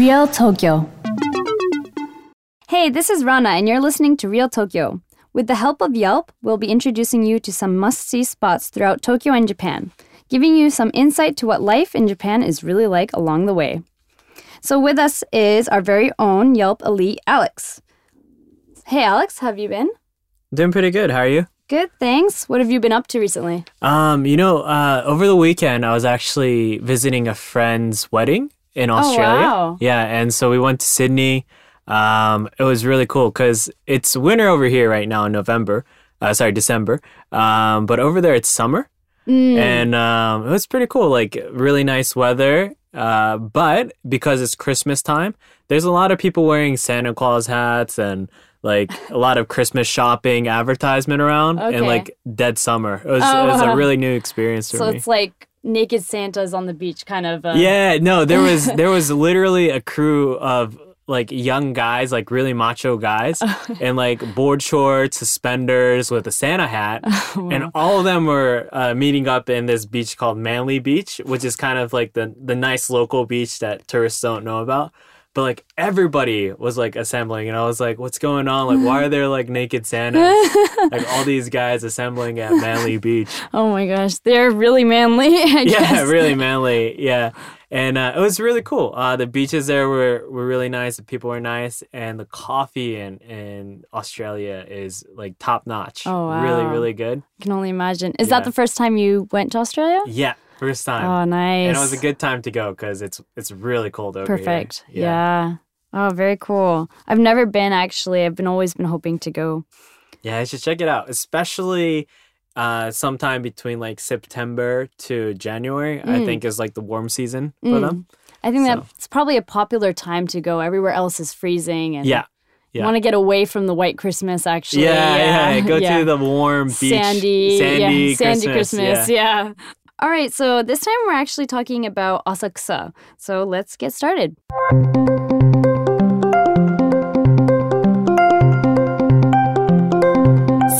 Real Tokyo. Hey, this is Rana, and you're listening to Real Tokyo. With the help of Yelp, we'll be introducing you to some must see spots throughout Tokyo and Japan, giving you some insight to what life in Japan is really like along the way. So, with us is our very own Yelp elite, Alex. Hey, Alex, how have you been? Doing pretty good. How are you? Good, thanks. What have you been up to recently? Um, you know, uh, over the weekend I was actually visiting a friend's wedding in Australia. wow. Yeah, and so we went to Sydney. Um, it was really cool because it's winter over here right now in November. Uh, sorry, December. Um, but over there it's summer, and um, it was pretty cool. Like really nice weather. Uh, but because it's Christmas time, there's a lot of people wearing Santa Claus hats and like a lot of Christmas shopping advertisement around Okay. and like dead summer. It was, Oh, it was a really new experience for So me. it's like naked Santas on the beach, kind of. Uh, Yeah, no, there was there was literally a crew of like young guys, like really macho guys, and like board shorts, suspenders with a Santa hat, and all of them were uh, meeting up in this beach called Manly Beach, which is kind of like the the nice local beach that tourists don't know about. But like everybody was like assembling, and I was like, "What's going on? Like, why are there like naked Santas? like all these guys assembling at Manly Beach?" Oh my gosh, they're really manly. I yeah, guess. really manly. Yeah. And uh, it was really cool. Uh, the beaches there were, were really nice. The people were nice. And the coffee in, in Australia is like top notch. Oh, Really, wow. really really good. I can only imagine. Is that the first time you went to Australia? Yeah. First time. Oh, nice. And it was a good time to go because it's it's really cold over Perfect. here. Perfect. Yeah. Oh, very cool. I've never been actually. I've been always been hoping to go. Yeah, you should check it out. Especially uh, sometime between like September to January, I Mm. think is like the warm season for Mm. them. I think So- that's probably a popular time to go. Everywhere else is freezing, and Yeah. Yeah. want to get away from the white Christmas. Actually, yeah, yeah, Go yeah. to the warm beach, sandy, sandy, yeah, sandy Christmas. Christmas. Yeah. All right, so this time we're actually talking about Asakusa. So let's get started.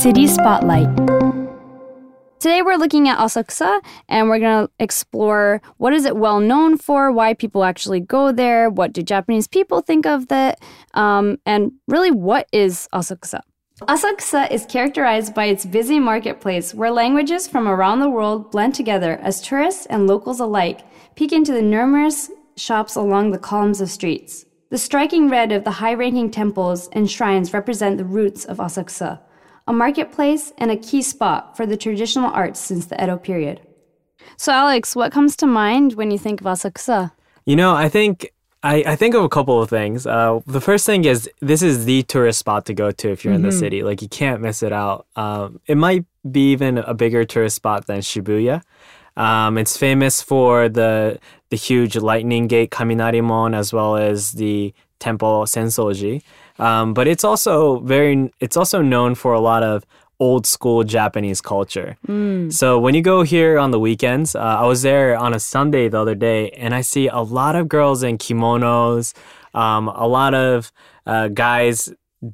City Spotlight. Today we're looking at Asakusa and we're going to explore what is it well known for, why people actually go there, what do Japanese people think of it, um, and really what is Asakusa. Asakusa is characterized by its busy marketplace where languages from around the world blend together as tourists and locals alike peek into the numerous shops along the columns of streets. The striking red of the high ranking temples and shrines represent the roots of Asakusa, a marketplace and a key spot for the traditional arts since the Edo period. So, Alex, what comes to mind when you think of Asakusa? You know, I think I, I think of a couple of things. Uh, the first thing is this is the tourist spot to go to if you're in the city. Like you can't miss it out. Um, it might be even a bigger tourist spot than Shibuya. Um, it's famous for the the huge lightning gate Kaminarimon as well as the temple Sensoji. Um, but it's also very it's also known for a lot of old school Japanese culture. So when you go here on the weekends, uh, I was there on a Sunday the other day, and I see a lot of girls in kimonos, um, a lot of uh, guys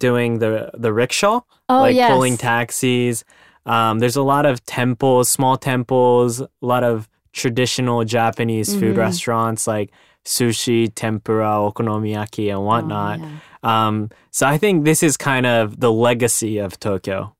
doing the the rickshaw, Oh, like yes. pulling taxis. Um, there's a lot of temples, small temples, a lot of traditional Japanese food Mm-hmm. restaurants like sushi, tempura, okonomiyaki, and whatnot. yeah. Um, so I think this is kind of the legacy of Tokyo.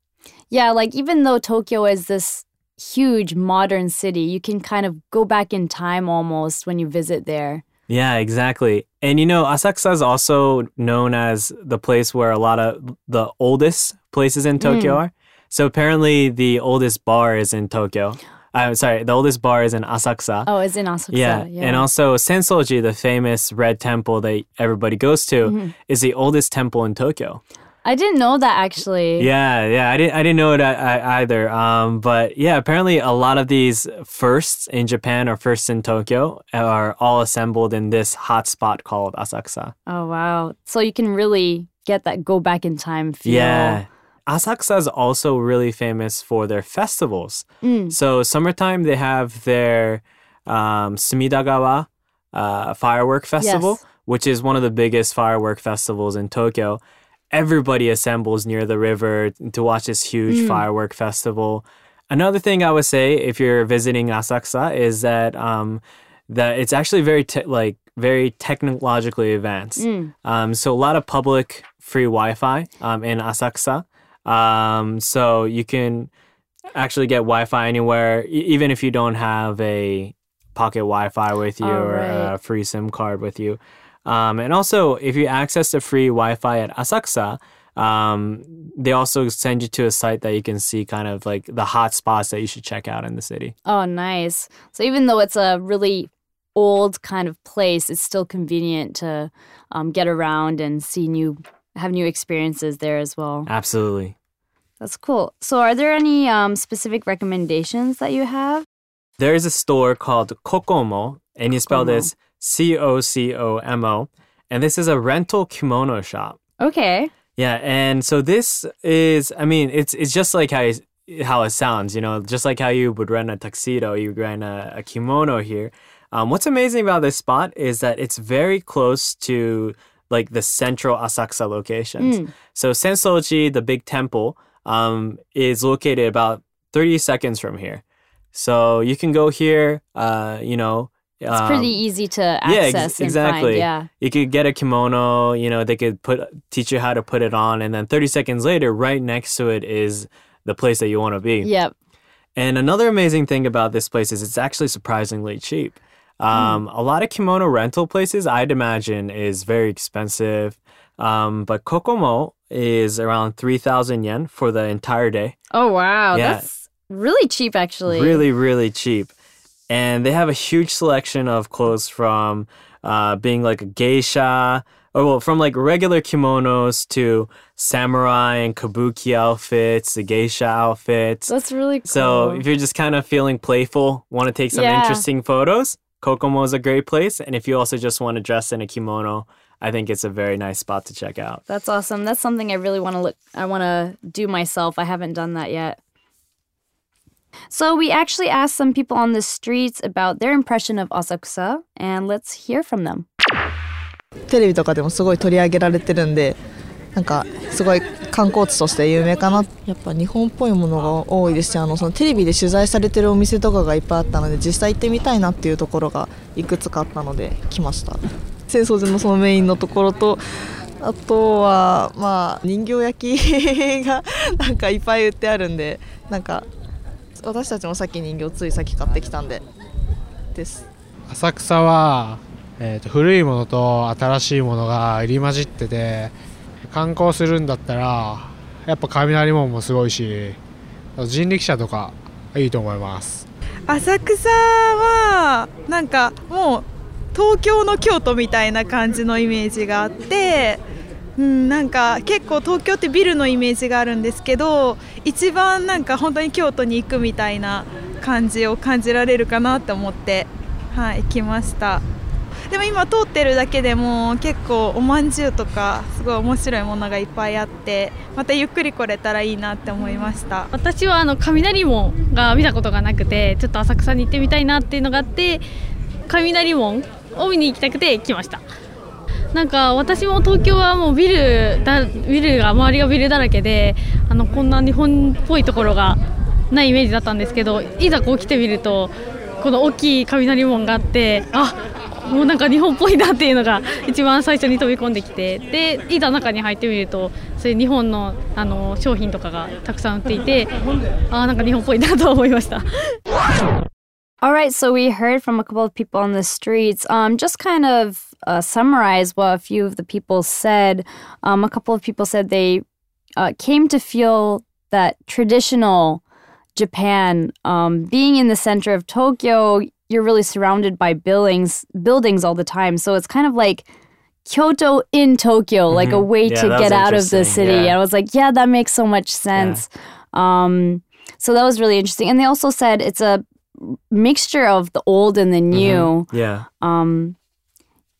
Yeah, like even though Tokyo is this huge modern city, you can kind of go back in time almost when you visit there. Yeah, exactly. And you know, Asakusa is also known as the place where a lot of the oldest places in Tokyo Mm. are. So apparently, the oldest bar is in Tokyo. I'm sorry, the oldest bar is in Asakusa. Oh, it's in Asakusa. yeah. and also Sensoji, the famous red temple that everybody goes to, Mm-hmm. is the oldest temple in Tokyo. I didn't know that actually. Yeah, yeah, I didn't, I didn't know it I, either. Um, but yeah, apparently a lot of these firsts in Japan or firsts in Tokyo are all assembled in this hot spot called Asakusa. Oh wow. So you can really get that go back in time feel. Yeah. Asakusa is also really famous for their festivals. Mm. So summertime they have their um, Sumidagawa uh, firework festival, Yes. which is one of the biggest firework festivals in Tokyo. Everybody assembles near the river to watch this huge firework festival. Another thing I would say if you're visiting Asakusa is that um, that it's actually very te- like very technologically advanced. Um, so a lot of public free Wi-Fi um, in Asakusa. Um, so you can actually get Wi-Fi anywhere, e- even if you don't have a pocket Wi-Fi with you Oh, or right. a free SIM card with you. Um, and also, if you access the free Wi-Fi at Asakusa, um, they also send you to a site that you can see kind of like the hot spots that you should check out in the city. Oh, nice. So even though it's a really old kind of place, it's still convenient to um, get around and see new, have new experiences there as well. Absolutely. That's cool. So are there any um, specific recommendations that you have? There is a store called Cocomo, and you spell Cocomo. this C O C O M O, and this is a rental kimono shop. Okay. Yeah, and so this is, I mean, it's it's just like how you, how it sounds, you know, just like how you would rent a tuxedo, you rent a, a kimono here. Um, what's amazing about this spot is that it's very close to like the central Asakusa locations. So Sensoji, the big temple, um, is located about 30 seconds from here. So you can go here, uh, you know. It's pretty easy to access yeah, ex- exactly. find. Yeah. You could get a kimono, you know, they could put teach you how to put it on and then 30 seconds later right next to it is the place that you want to be. Yep. And another amazing thing about this place is it's actually surprisingly cheap. Um, A lot of kimono rental places, I'd imagine, is very expensive. Um, but Cocomo is around 3,000 yen for the entire day. Oh, wow. Yeah. That's really cheap, actually. Really, really cheap. And they have a huge selection of clothes from uh, being like a geisha, or well, from like regular kimonos to samurai and kabuki outfits, the geisha outfits. That's really cool. So if you're just kind of feeling playful, want to take some Yeah. interesting photos, Cocomo is a great place. And if you also just want to dress in a kimono, I think it's a very nice spot to check out. That's awesome. That's something I really want to look I want to do myself. I haven't done that yet. So we actually asked some people on the streets about their impression of Asakusa and let's hear from them. テレビとかでもすごい取り上げられてるんでなんかすごい観光地として有名かなやっぱ日本っぽいものが多いですしあのそのテレビで取材されてるお店とかがいっぱいあったので実際行ってみたいなっていうところがいくつかあったので来ました浅草寺のそのメインのところとあとはまあ人形焼きがなんかいっぱい売ってあるんでなんか私たちもさっき人形ついさっき買ってきたんで。です。浅草は、えーと古いものと新しいものが入り混じってて観光するんだったらやっぱ雷門もすごいし人力車とかいいと思います。浅草はなんかもう東京の京都みたいな感じのイメージがあって、うん、なんか結構東京ってビルのイメージがあるんですけど一番なんか本当に京都に行くみたいな感じを感じられるかなと思って、はい、来ました。でも今通ってるだけでも結構おまんじゅうとかすごい面白いものがいっぱいあってまたゆっくり来れたらいいなって思いました。私はあの雷門が見たことがなくてちょっと浅草に行ってみたいなっていうのがあって雷門を見に行きたくて来ました。なんか私も東京はもうビルだビルが周りがビルだらけであのこんな日本っぽいところがないイメージだったんですけどいざこう来てみるとこの大きい雷門があってあもうなんか日本っぽいなっていうのが一番最初に飛び込んできてでいざ中に入ってみるとそういう日本のあの商品とかがたくさん売っていてあなんか日本っぽいなと思いました。All right, so we heard from a couple of people on the streets. Um, just kind of uh, summarize what a few of the people said. Um, a couple of people said they uh, came to feel that traditional Japan, um, being in the center of Tokyo, you're really surrounded by buildings, buildings all the time. So it's kind of like Kyoto in Tokyo, like a way Yeah, to get out of the city. yeah. And I was like, yeah, that makes so much sense. Um, so that was really interesting. And they also said it's a mixture of the old and the new. Yeah. Um,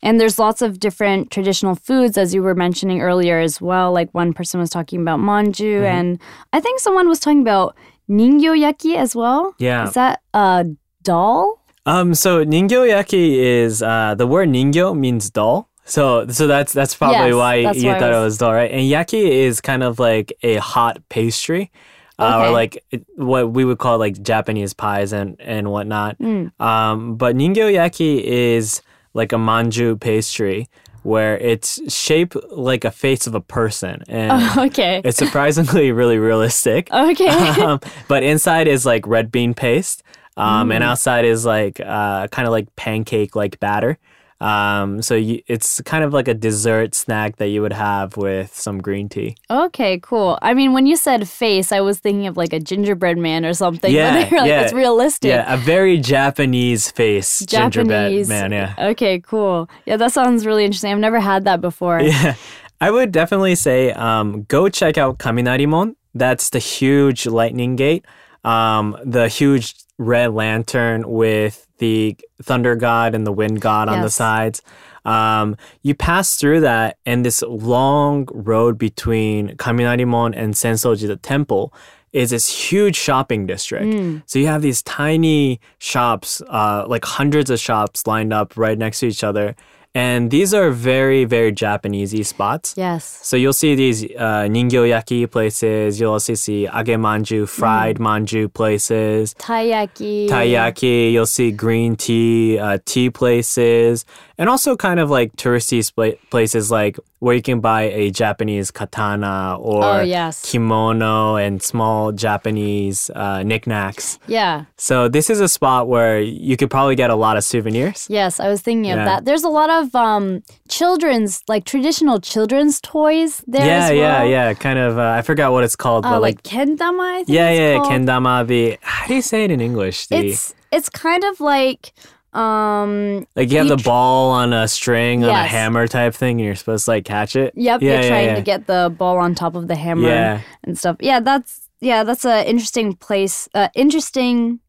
and there's lots of different traditional foods, as you were mentioning earlier as well. Like one person was talking about manju, and I think someone was talking about ningyo-yaki as well. Yeah. Is that a doll? Um, so ningyo yaki is uh, the word ningyo means doll. So so that's that's probably Yes, why that's you why thought it was- was dull, right? And yaki is kind of like a hot pastry. Uh, Okay. or like what we would call like Japanese pies and and whatnot. Mm. Um, but ningyo yaki is like a manju pastry where it's shaped like a face of a person, and okay. it's surprisingly really realistic. Okay. um, but inside is like red bean paste, um, Mm. and outside is like uh, kind of like pancake like batter. Um, so you, it's kind of like a dessert snack that you would have with some green tea. Okay, cool. I mean, when you said face, I was thinking of like a gingerbread man or something. Yeah, like, yeah. it's realistic. Yeah, a very Japanese face gingerbread Japanese. man. Yeah. Okay, cool. Yeah, that sounds really interesting. I've never had that before. Yeah, I would definitely say um, go check out Kaminarimon. That's the huge lightning gate, um, the huge red lantern with the thunder god and the wind god on the sides. Um, you pass through that, and this long road between Kaminarimon and Sensoji, the temple, is this huge shopping district. So you have these tiny shops, uh, like hundreds of shops lined up right next to each other. And these are very, very Japanesey spots. Yes. So you'll see these uh, ningyo yaki places. You'll also see age manju, fried manju places. Taiyaki. Taiyaki. You'll see green tea, uh, tea places, and also kind of like touristy spla- places like where you can buy a Japanese katana or Oh, yes. kimono and small Japanese uh, knickknacks. Yeah. So this is a spot where you could probably get a lot of souvenirs. Yes, I was thinking of Yeah. that. There's a lot of um, children's, like traditional children's toys there yeah, as yeah, yeah. Kind of. Uh, I forgot what it's called, Uh, but like, like, kendama, I think yeah, yeah, called. kendama. The how do you say it in English? The It's it's kind of like um like you have the tr- ball on a string on a hammer type thing, and you're supposed to like catch it. Yep, yeah, you're yeah, trying yeah. to get the ball on top of the hammer Yeah. and stuff. Yeah, that's yeah, that's an interesting place. Uh, interesting.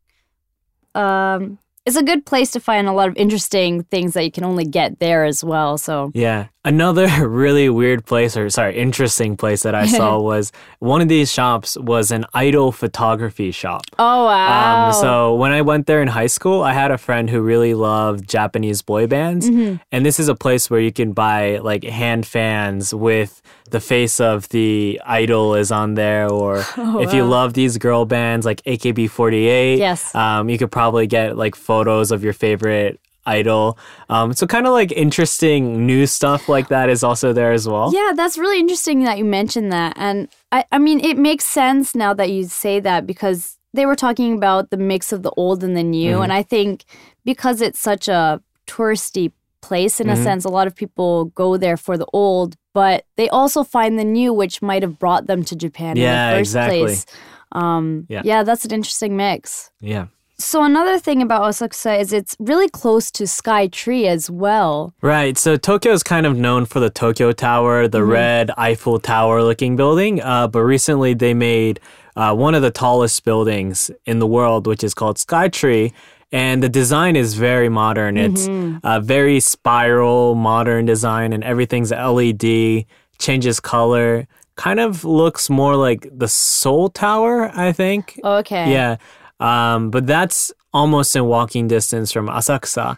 Um, it's a good place to find a lot of interesting things that you can only get there as well. So Yeah. Another really weird place, or sorry, interesting place that I saw was one of these shops was an idol photography shop. oh wow, Um, so when I went there in high school, I had a friend who really loved Japanese boy bands, Mm-hmm. and this is a place where you can buy like hand fans with the face of the idol is on there, or if you love these girl bands like AKB48, Yes. um, you could probably get like photos of your favorite idol. Um, so kind of like interesting new stuff like that is also there as well. Yeah, that's really interesting that you mentioned that. And I, I mean, it makes sense now that you say that because they were talking about the mix of the old and the new. Mm-hmm. And I think because it's such a touristy place, in a Mhm. sense, a lot of people go there for the old, but they also find the new, which might have brought them to Japan Yeah, in the first exactly. place. Um, Yeah. yeah, that's an interesting mix. Yeah. So another thing about Asakusa is it's really close to Sky Tree as well. Right. So Tokyo is kind of known for the Tokyo Tower, the red Eiffel Tower looking building. Uh, but recently they made uh, one of the tallest buildings in the world, which is called Skytree. And the design is very modern. It's a very spiral, modern design, and everything's LED, changes color, kind of looks more like the Seoul Tower, I think. Okay. Yeah. Um, but that's almost in walking distance from Asakusa.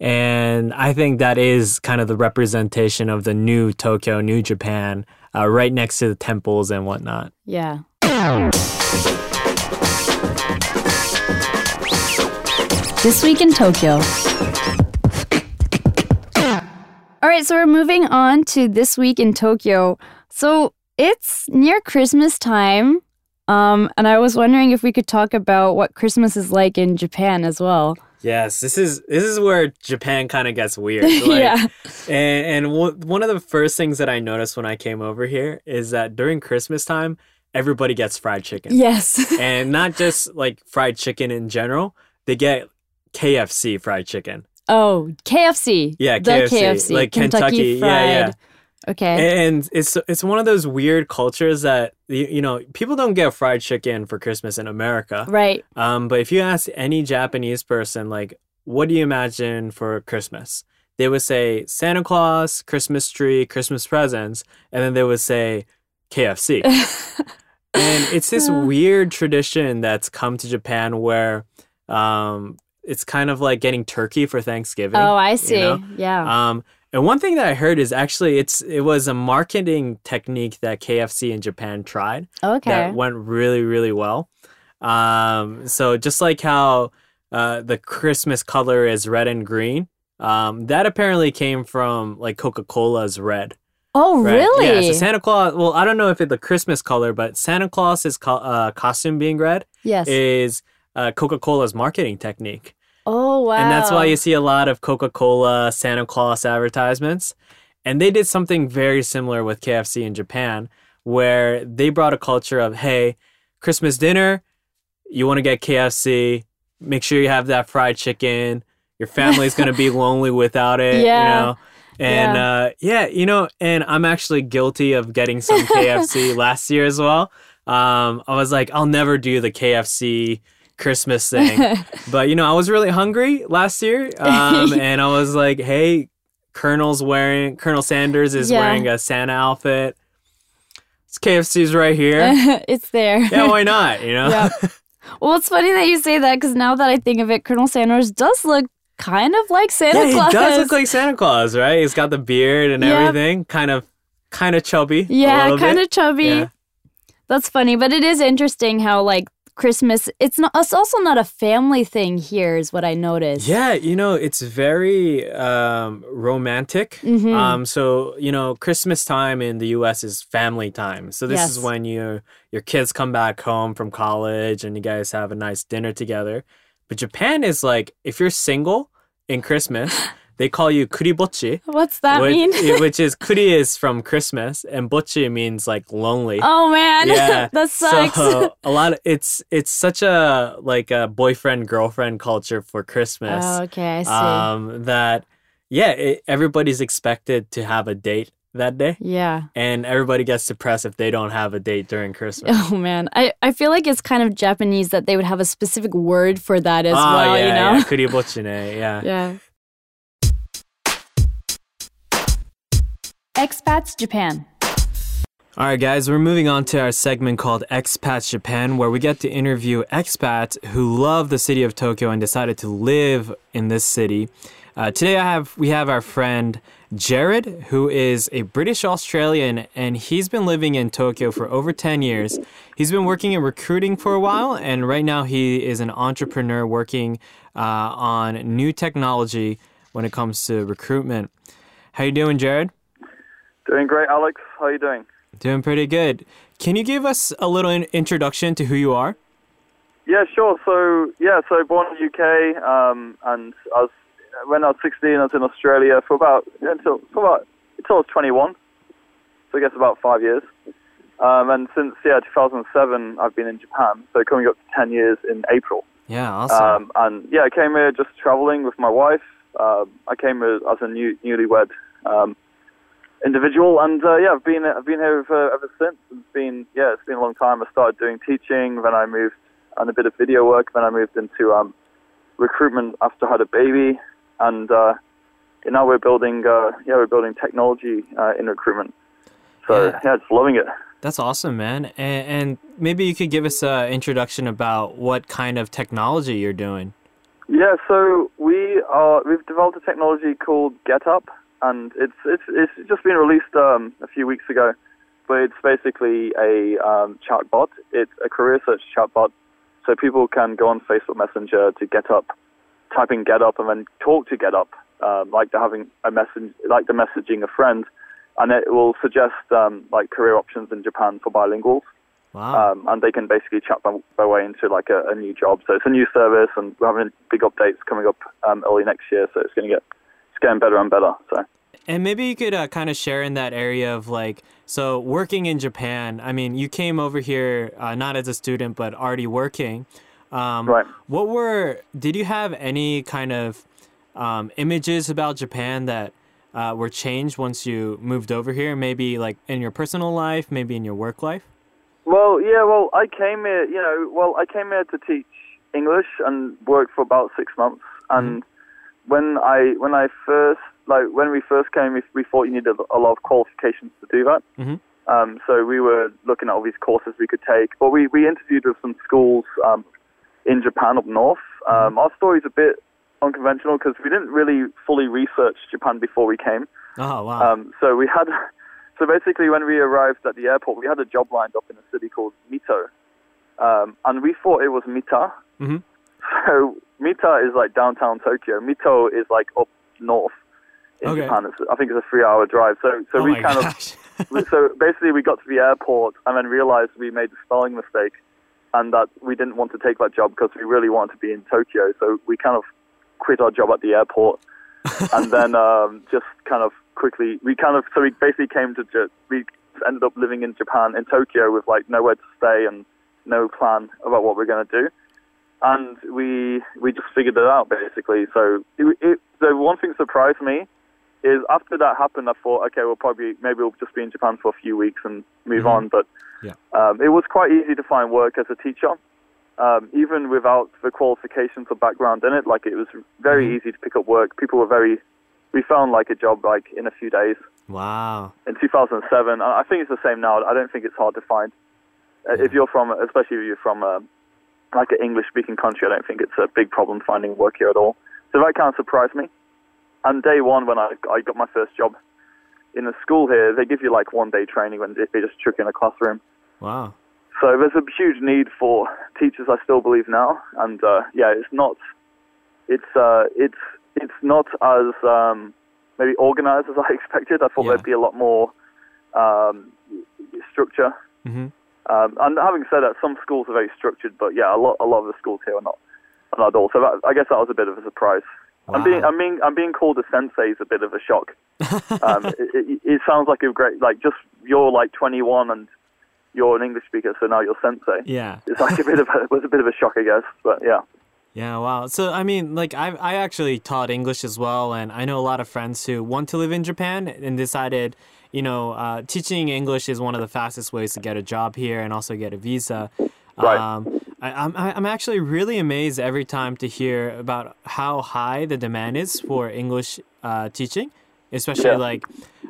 And I think that is kind of the representation of the new Tokyo, new Japan, uh, right next to the temples and whatnot. Yeah. This week in Tokyo. All right, so we're moving on to this week in Tokyo. So it's near Christmas time. Um, and I was wondering if we could talk about what Christmas is like in Japan as well. Yes, this is this is where Japan kind of gets weird. Like, yeah. And, and w- one of the first things that I noticed when I came over here is that during Christmas time, everybody gets fried chicken. Yes. And not just like fried chicken in general, they get KFC fried chicken. oh, KFC. Yeah, KFC, KFC. like Kentucky. Kentucky Yeah, yeah. Okay. And it's it's one of those weird cultures that you, you know people don't get fried chicken for Christmas in America. right. Um, but if you ask any Japanese person, like, what do you imagine for Christmas? They would say Santa Claus, Christmas tree, Christmas presents, and then they would say KFC. and it's this weird tradition that's come to Japan where um, it's kind of like getting turkey for Thanksgiving. Oh, I you see. know? Yeah. Um, And one thing that I heard is actually it's it was a marketing technique that KFC in Japan tried Okay. that went really really well. Um, so just like how uh, the Christmas color is red and green, um, that apparently came from like Coca Cola's red. oh, Right? really? Yeah. So Santa Claus. Well, I don't know if it's the Christmas color, but Santa Claus's co- uh, costume being red yes. is uh, Coca Cola's marketing technique. Oh, wow. And that's why you see a lot of Coca Cola Santa Claus advertisements. And they did something very similar with KFC in Japan, where they brought a culture of, hey, Christmas dinner, you want to get KFC, make sure you have that fried chicken. Your family's going to be lonely without it, Yeah. you know? And yeah. Uh, yeah, you know, and I'm actually guilty of getting some KFC last year as well. Um, I was like, I'll never do the KFC Christmas thing. but you know, I was really hungry last year, um, and I was like, "Hey, Colonel's wearing Colonel Sanders is Yeah. wearing a Santa outfit. It's KFC's right here. it's there. yeah, why not? You know? Yeah. Well, it's funny that you say that because now that I think of it, Colonel Sanders does look kind of like Santa Yeah, Claus. he does look like Santa Claus, right? He's got the beard and Yep. everything, kind of, kind of chubby. yeah, kind of chubby. Yeah. That's funny, but it is interesting how like Christmas. It's not. It's also not a family thing here, is what I noticed. Yeah, you know, it's very um, romantic. Mhm. Um, so you know, Christmas time in the U.S. is family time. So this is when you your kids come back home from college and you guys have a nice dinner together. But Japan is like, if you're single in Christmas, they call you kuribochi. What's that which, mean? which is kuri is from Christmas and bochi means like lonely. oh man, Yeah, that sucks. So a lot of it's it's such a like a boyfriend girlfriend culture for Christmas Oh, okay, I see. um, that yeah, it, everybody's expected to have a date that day, yeah. and everybody gets depressed if they don't have a date during Christmas. Oh man, I, I feel like it's kind of Japanese that they would have a specific word for that as Ah, well. yeah, you know. yeah, yeah. yeah. Expats Japan. All right, guys, we're moving on to our segment called Expats Japan, where we get to interview expats who love the city of Tokyo and decided to live in this city. Uh, today, I have we have our friend Jared, who is a British Australian, and he's been living in Tokyo for over 10 years. He's been working in recruiting for a while, and right now he is an entrepreneur working uh, on new technology when it comes to recruitment. How you doing, Jared? Doing great, Alex. How are you doing? Doing pretty good. Can you give us a little introduction to who you are? Yeah, sure. So, yeah, so born in the UK, um, and I was when I was 16, I was in Australia for about until for about until I was 21. So I guess about five years. Um, and since yeah 2007, I've been in Japan. So coming up to 10 years in April. Yeah, awesome. Um, and yeah, I came here just traveling with my wife. Um, I came here as a new, newlywed um, individual, and uh, yeah, I've been I've been here for, ever since. It's been yeah, it's been a long time. I started doing teaching, then I moved on a bit of video work, then I moved into um, recruitment after I had a baby, and uh, now we're building uh, yeah we're building technology uh, in recruitment. So Yeah. yeah, just loving it. That's awesome, man. And, and maybe you could give us an introduction about what kind of technology you're doing. Yeah, so we are we've developed a technology called GetUp, and it's it's it's just been released um, a few weeks ago. But it's basically a um, chatbot. It's a career search chatbot, so people can go on Facebook Messenger to get up, type in GetUp, and then talk to GetUp, um, like they're having a message, like they're messaging a friend, and it will suggest um, like career options in Japan for bilinguals Wow. um, and they can basically chat their, their way into like a, a new job. So it's a new service, and we're having big updates coming up um, early next year. So it's going to get it's getting better and better. So and maybe you could uh, kind of share in that area of like, so working in Japan, I mean, you came over here uh, not as a student, but already working. Um, Right. What were, did you have any kind of um, images about Japan that uh, were changed once you moved over here? Maybe like in your personal life, maybe in your work life? well, yeah, well, I came here, you know, well, I came here to teach English and work for about six months. And when I when I first like when we first came, we, we thought you needed a lot of qualifications to do that. Mhm. Um, so we were looking at all these courses we could take. But we, we interviewed with some schools um, in Japan up north. Um, Our story's a bit unconventional because we didn't really fully research Japan before we came. Oh wow. Um, so we had, so basically when we arrived at the airport, we had a job lined up in a city called Mito, um, and we thought it was Mita. Mhm. So Mita is like downtown Tokyo. Mito is like up north in Okay. Japan. It's, I think it's a three-hour drive. So so oh we kind gosh. of so basically we got to the airport and then realized we made a spelling mistake and that we didn't want to take that job because we really wanted to be in Tokyo. So we kind of quit our job at the airport and then um, just kind of quickly we kind of so we basically came to we ended up living in Japan in Tokyo with like nowhere to stay and no plan about what we're going to do. And we we just figured it out basically. So it, it, the one thing that surprised me is after that happened, I thought, okay, we'll probably maybe we'll just be in Japan for a few weeks and move Mhm. on. But Yeah. um, it was quite easy to find work as a teacher, um, even without the qualifications or background in it. Like it was very Mhm. easy to pick up work. People were very. We found like a job like in a few days Wow. in 2007. I think it's the same now. I don't think it's hard to find. Uh, If you're from, especially if you're from uh, like an English-speaking country, I don't think it's a big problem finding work here at all. So that kind of surprised me. And day one, when I I got my first job in a school here, they give you like one day training when they just chuck you in a classroom. Wow. So there's a huge need for teachers. I still believe now, and uh, yeah, it's not, it's uh, it's it's not as um, maybe organized as I expected. I thought Yeah. there'd be a lot more um, structure. hmm Um, and having said that, some schools are very structured, but yeah, a lot a lot of the schools here are not are not at all. So that, I guess that was a bit of a surprise. I'm being I'm being I'm being called a sensei is a bit of a shock. um, it, it, it sounds like a great like just you're like 21 and you're an English speaker, so now you're sensei. Yeah. It's like a bit of a was a bit of a shock, I guess. But yeah, Yeah, wow. So I mean, like I I actually taught English as well, and I know a lot of friends who want to live in Japan and decided, you know, uh, teaching English is one of the fastest ways to get a job here and also get a visa. Right. Um, I, I'm I- I'm actually really amazed every time to hear about how high the demand is for English uh, teaching, especially Yeah. like.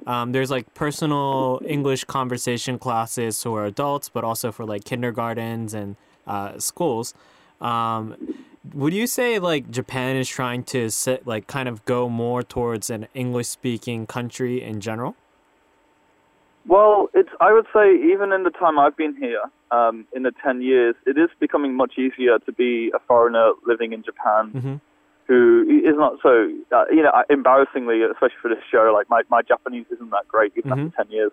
Um, there's like personal English conversation classes for adults, but also for like kindergartens and uh, schools. Um, would you say like Japan is trying to sit, like kind of go more towards an English speaking country in general? Well, it's I would say even in the time I've been here, um, in the 10 years, it is becoming much easier to be a foreigner living in Japan Mm-hmm. who is not so uh, you know embarrassingly, especially for this show. Like my my Japanese isn't that great even Mhm. after 10 years,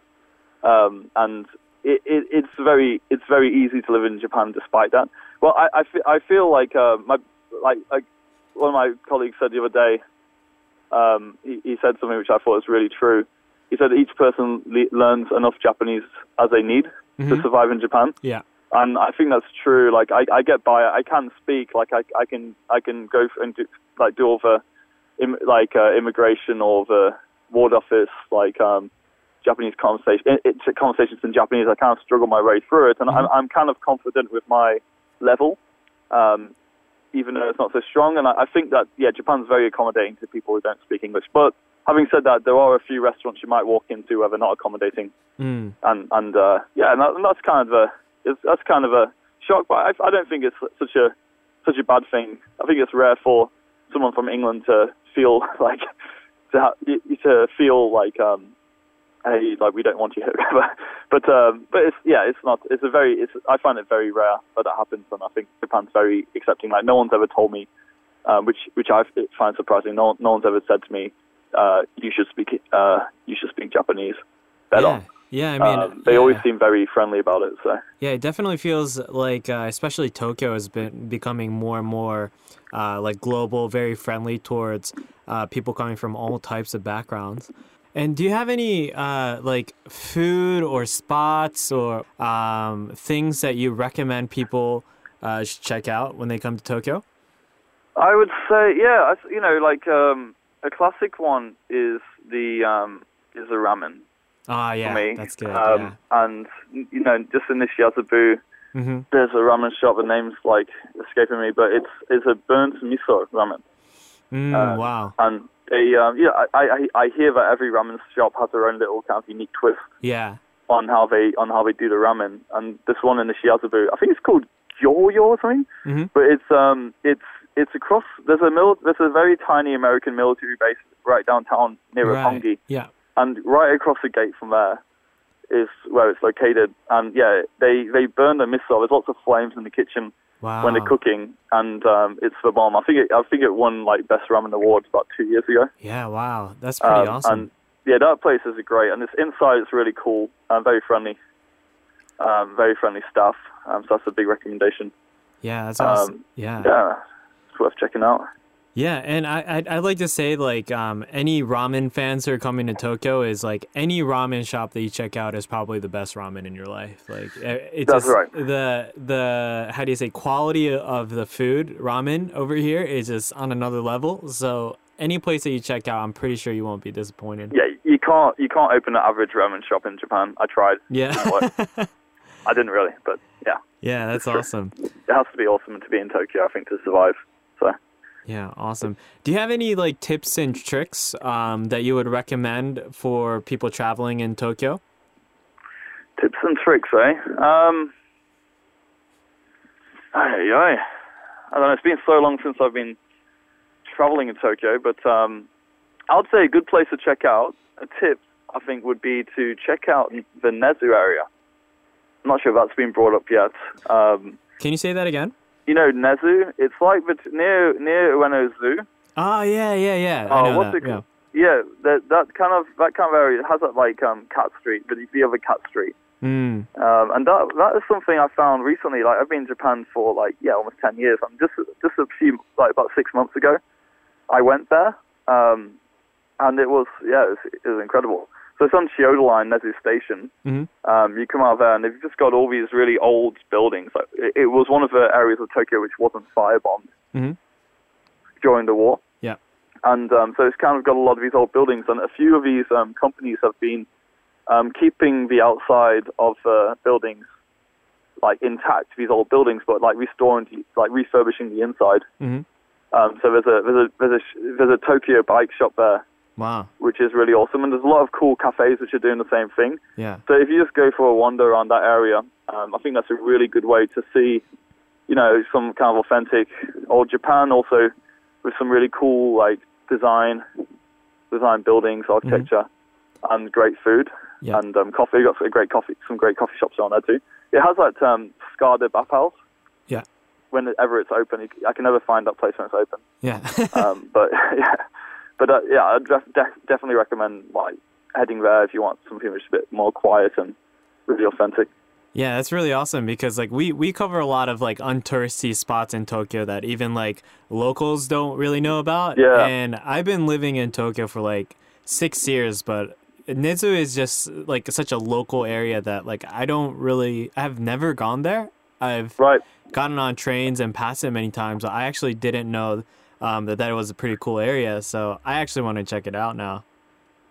um, and it, it, it's very it's very easy to live in Japan despite that. Well, I I, fe- I feel like uh, my like, like one of my colleagues said the other day. Um, he, he said something which I thought was really true. He said each person le- learns enough Japanese as they need to Mhm. survive in Japan, Yeah. and I think that's true. Like I, I get by. I can speak. Like I, I can I can go and do, like do all the Im, like uh, immigration or the ward office like um, Japanese conversation. It, it's conversations in Japanese. I kind of struggle my way through it, and I'm, I'm kind of confident with my level. Um, even though it's not so strong. And I, I think that, yeah, Japan's very accommodating to people who don't speak English. But having said that, there are a few restaurants you might walk into where they're not accommodating. Mm. And, and uh, yeah, and, that, and that's kind of a, it's, that's kind of a shock, but I, I don't think it's such a, such a bad thing. I think it's rare for someone from England to feel like, to, ha- to feel like, um, hey, like we don't want you here. but um, but it's yeah, it's not. It's a very. It's I find it very rare that that happens, and I think Japan's very accepting. Like no one's ever told me, um, which which I find surprising. No no one's ever said to me, uh, you should speak uh, you should speak Japanese better. Yeah. Yeah, I mean, um, they yeah. always seem very friendly about it. So Yeah, it definitely feels like, uh, especially Tokyo has been becoming more and more uh, like global, very friendly towards uh, people coming from all types of backgrounds. And do you have any uh, like food or spots or um, things that you recommend people uh, should check out when they come to Tokyo? I would say, yeah, I, you know, like um, a classic one is the um, is the ramen Ah, yeah, for me. that's good. Um, And you know, just in Nishiazabu, yeah. hmm there's a ramen shop. The name's like escaping me, but it's it's a burnt miso ramen. Mm, uh, wow. And they, um, yeah, I, I I hear that every ramen shop has their own little kind of unique twist Yeah. on how they on how they do the ramen. And this one in the Shiazabu, I think it's called Gyoyo or something. hmm But it's um it's it's across. There's a mil, There's a very tiny American military base right downtown near Right. Roppongi. Yeah. and right across the gate from there is where it's located. And yeah, they they burn the miso. There's lots of flames in the kitchen Wow. when they're cooking, and um, it's the bomb. I think it, I think it won like best ramen awards about two years ago. Yeah, wow. That's pretty Um, awesome. And yeah, that place is great, and it's inside It's really cool and very friendly. Um, very friendly staff, um, so that's a big recommendation. yeah, that's awesome. Um, yeah. Yeah, it's worth checking out. Yeah, and I I'd, I'd like to say like um any ramen fans who are coming to Tokyo is like any ramen shop that you check out is probably the best ramen in your life. Like eh, it's That's just- right. The the how do you say quality of the food ramen over here is just on another level. So any place that you check out, I'm pretty sure you won't be disappointed. Yeah, you can't you can't open an average ramen shop in Japan. I tried. Yeah. Didn't. I didn't really, but yeah, yeah, that's true. awesome. it has to be awesome to be in Tokyo. I think to survive. So. Yeah, awesome. Do you have any like tips and tricks um, that you would recommend for people traveling in Tokyo? Tips and tricks, eh? Um, ay, ay. I don't know. It's been so long since I've been traveling in Tokyo, but um, I would say a good place to check out. A tip, I think, would be to check out the Nezu area. I'm not sure if that's been brought up yet. Um, Can you say that again? You know Nezu? It's like bet- near near Ueno Zoo. Oh yeah, yeah, yeah. Oh, what's that. it yeah. called? Yeah, that that kind of that kind of area it has that like um Cat Street, but the other Cat Street. Mm. Um, and that that is something I found recently. Like I've been in Japan for like yeah almost ten years. And just just a few like about six months ago, I went there, um, and it was yeah it was, it was incredible. So it's on Chiyoda Line, Nezu Station. Mhm. Um, you come out there and they've just got all these really old buildings. Like it, it was one of the areas of Tokyo which wasn't firebombed Mhm. during the war. Yeah. And um, so it's kind of got a lot of these old buildings, and a few of these um, companies have been um, keeping the outside of uh, buildings like intact, these old buildings, but like restoring, like refurbishing the inside. Mhm. Um, so there's a there's a there's a there's a Tokyo bike shop there, Wow. which is really awesome, and there's a lot of cool cafes which are doing the same thing. Yeah. So if you just go for a wander around that area, um, I think that's a really good way to see, you know, some kind of authentic old Japan, also with some really cool like design, design buildings, architecture, and great food Yeah. and um, coffee. Got some great coffee, some great coffee shops around there too. It has that um, Skada. Yeah. Whenever it's open, I can never find that place when it's open. Yeah. Um, but yeah, but uh, yeah, I'd def- def- definitely recommend like heading there if you want something which is a bit more quiet and really authentic. Yeah, that's really awesome because like we we cover a lot of like untouristy spots in Tokyo that even like locals don't really know about. Yeah. And I've been living in Tokyo for like six years, but Nezu is just like such a local area that like I don't really I've never gone there. I've Right. gotten on trains and passed it many times. I actually didn't know um, that that was a pretty cool area, so I actually want to check it out now.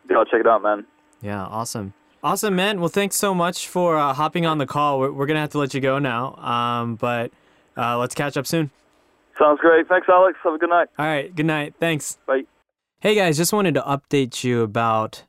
You gotta check it out, man. Yeah, awesome. Awesome, man. Well, thanks so much for uh, hopping on the call. We're, we're going to have to let you go now, um, but uh, let's catch up soon. Sounds great. Thanks, Alex. Have a good night. All right, good night. Thanks. Bye. Hey, guys, just wanted to update you about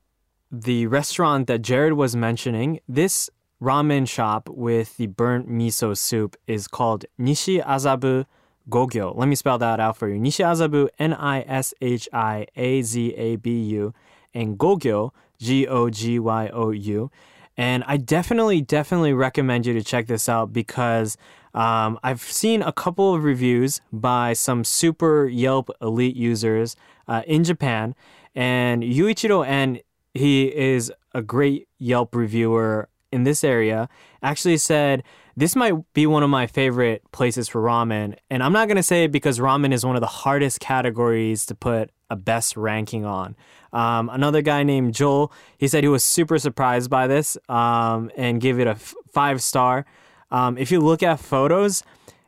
the restaurant that Jared was mentioning. This ramen shop with the burnt miso soup is called Nishi Azabu Gogyo. Let me spell that out for you. Nishi Azabu, N I S H I A Z A B U, and Gogyo, G O G Y O U. And I definitely, definitely recommend you to check this out because um, I've seen a couple of reviews by some super Yelp elite users uh, in Japan. And Yuichiro and he is a great Yelp reviewer in this area, actually said this might be one of my favorite places for ramen. And I'm not going to say it because ramen is one of the hardest categories to put a best ranking on. Um, another guy named Joel, he said he was super surprised by this um, and gave it a f- five star. Um, if you look at photos,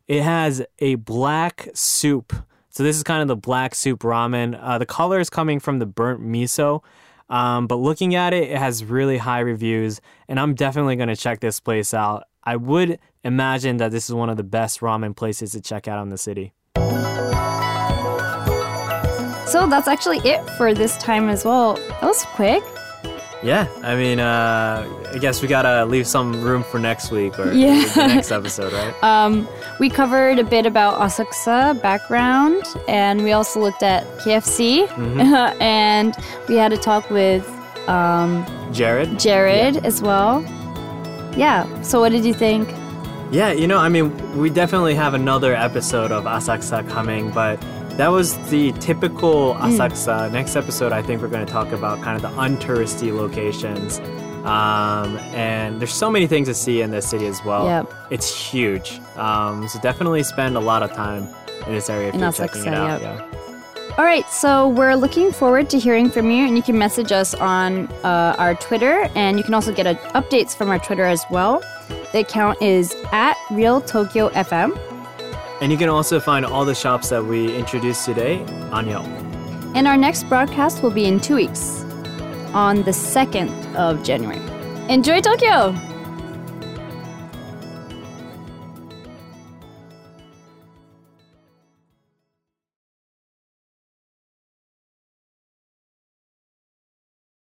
it has a black soup. So this is kind of the black soup ramen. Uh, the color is coming from the burnt miso. Um, but looking at it, it has really high reviews, and I'm definitely going to check this place out. I would imagine that this is one of the best ramen places to check out in the city. So that's actually it for this time as well. That was quick. Yeah, I mean, uh, I guess we gotta leave some room for next week or Yeah. next episode, right? Um, we covered a bit about Asakusa background, and we also looked at KFC, Mm-hmm. and we had a talk with um, Jared. Jared as well. Yeah. So what did you think? Yeah, you know, I mean, we definitely have another episode of Asakusa coming, but that was the typical Asakusa. Next episode, I think we're going to talk about kind of the untouristy locations. Um, and there's so many things to see in this city as well. Yep. It's huge. Um, so definitely spend a lot of time in this area if In you're Asakusa, checking it out. yep. Yeah. All right, so we're looking forward to hearing from you, and you can message us on uh, our Twitter, and you can also get uh, updates from our Twitter as well. The account is at Real Tokyo FM, And you can also find all the shops that we introduced today on Yelp. and our next broadcast will be in two weeks, on the second of January. Enjoy Tokyo!